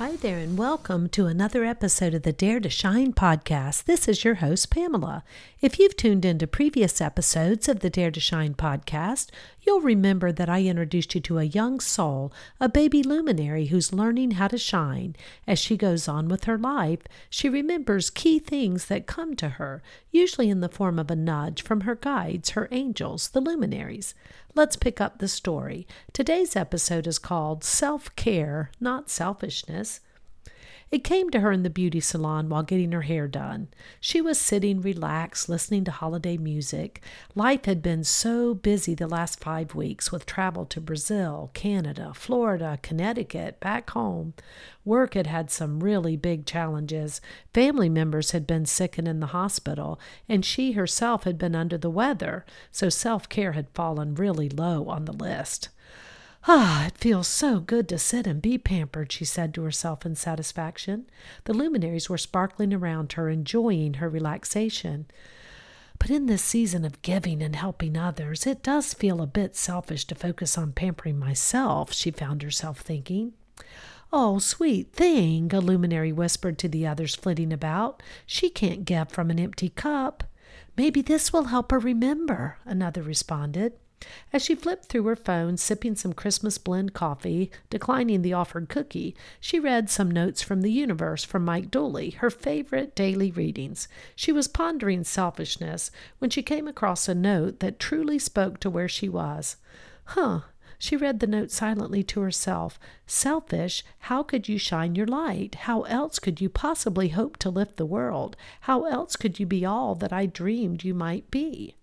Hi there, and welcome to another episode of the Dare to Shine podcast. This is your host, Pamela. If you've tuned into previous episodes of the Dare to Shine podcast, you'll remember that I introduced you to a young soul, a baby luminary who's learning how to shine. As she goes on with her life, she remembers key things that come to her, usually in the form of a nudge from her guides, her angels, the luminaries. Let's pick up the story. Today's episode is called Self Care, Not Selfishness. It came to her in the beauty salon while getting her hair done. She was sitting relaxed, listening to holiday music. Life had been so busy the last five weeks with travel to Brazil, Canada, Florida, Connecticut, back home. Work had had some really big challenges. Family members had been sick and in the hospital, and she herself had been under the weather, so self care had fallen really low on the list. Ah, it feels so good to sit and be pampered, she said to herself in satisfaction. The luminaries were sparkling around her, enjoying her relaxation. But in this season of giving and helping others, it does feel a bit selfish to focus on pampering myself, she found herself thinking. Oh, sweet thing, a luminary whispered to the others flitting about. She can't give from an empty cup. Maybe this will help her remember, another responded. As she flipped through her phone, sipping some Christmas blend coffee, declining the offered cookie, she read some notes from the universe from Mike Dooley, her favorite daily readings. She was pondering selfishness when she came across a note that truly spoke to where she was. Huh. She read the note silently to herself. Selfish, how could you shine your light? How else could you possibly hope to lift the world? How else could you be all that I dreamed you might be?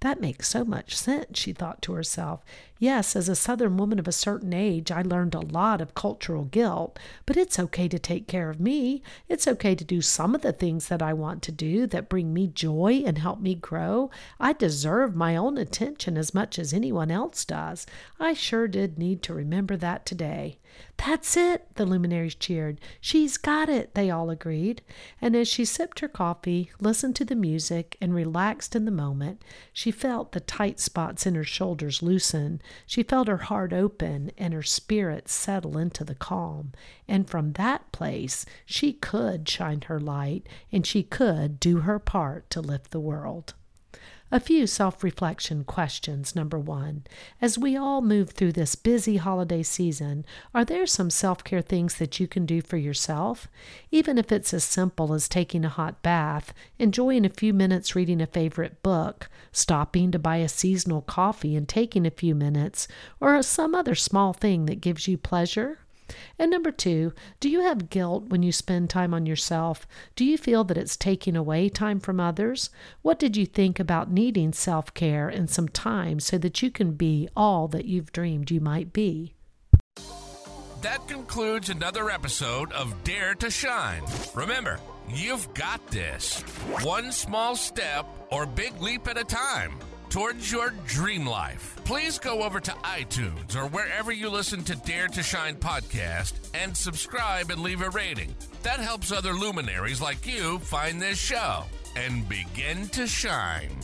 That makes so much sense, she thought to herself. Yes, as a Southern woman of a certain age, I learned a lot of cultural guilt, but it's okay to take care of me. It's okay to do some of the things that I want to do that bring me joy and help me grow. I deserve my own attention as much as anyone else does. I sure did need to remember that today. That's it, the luminaries cheered. She's got it, they all agreed. And as she sipped her coffee, listened to the music, and relaxed in the moment, she felt the tight spots in her shoulders loosen. She felt her heart open and her spirit settle into the calm. And from that place, she could shine her light and she could do her part to lift the world. A few self reflection questions. Number one, as we all move through this busy holiday season, are there some self care things that you can do for yourself? Even if it's as simple as taking a hot bath, enjoying a few minutes reading a favorite book, stopping to buy a seasonal coffee and taking a few minutes, or some other small thing that gives you pleasure? And number two, do you have guilt when you spend time on yourself? Do you feel that it's taking away time from others? What did you think about needing self care and some time so that you can be all that you've dreamed you might be? That concludes another episode of Dare to Shine. Remember, you've got this. One small step or big leap at a time towards your dream life. Please go over to iTunes or wherever you listen to Dare to Shine podcast and subscribe and leave a rating. That helps other luminaries like you find this show and begin to shine.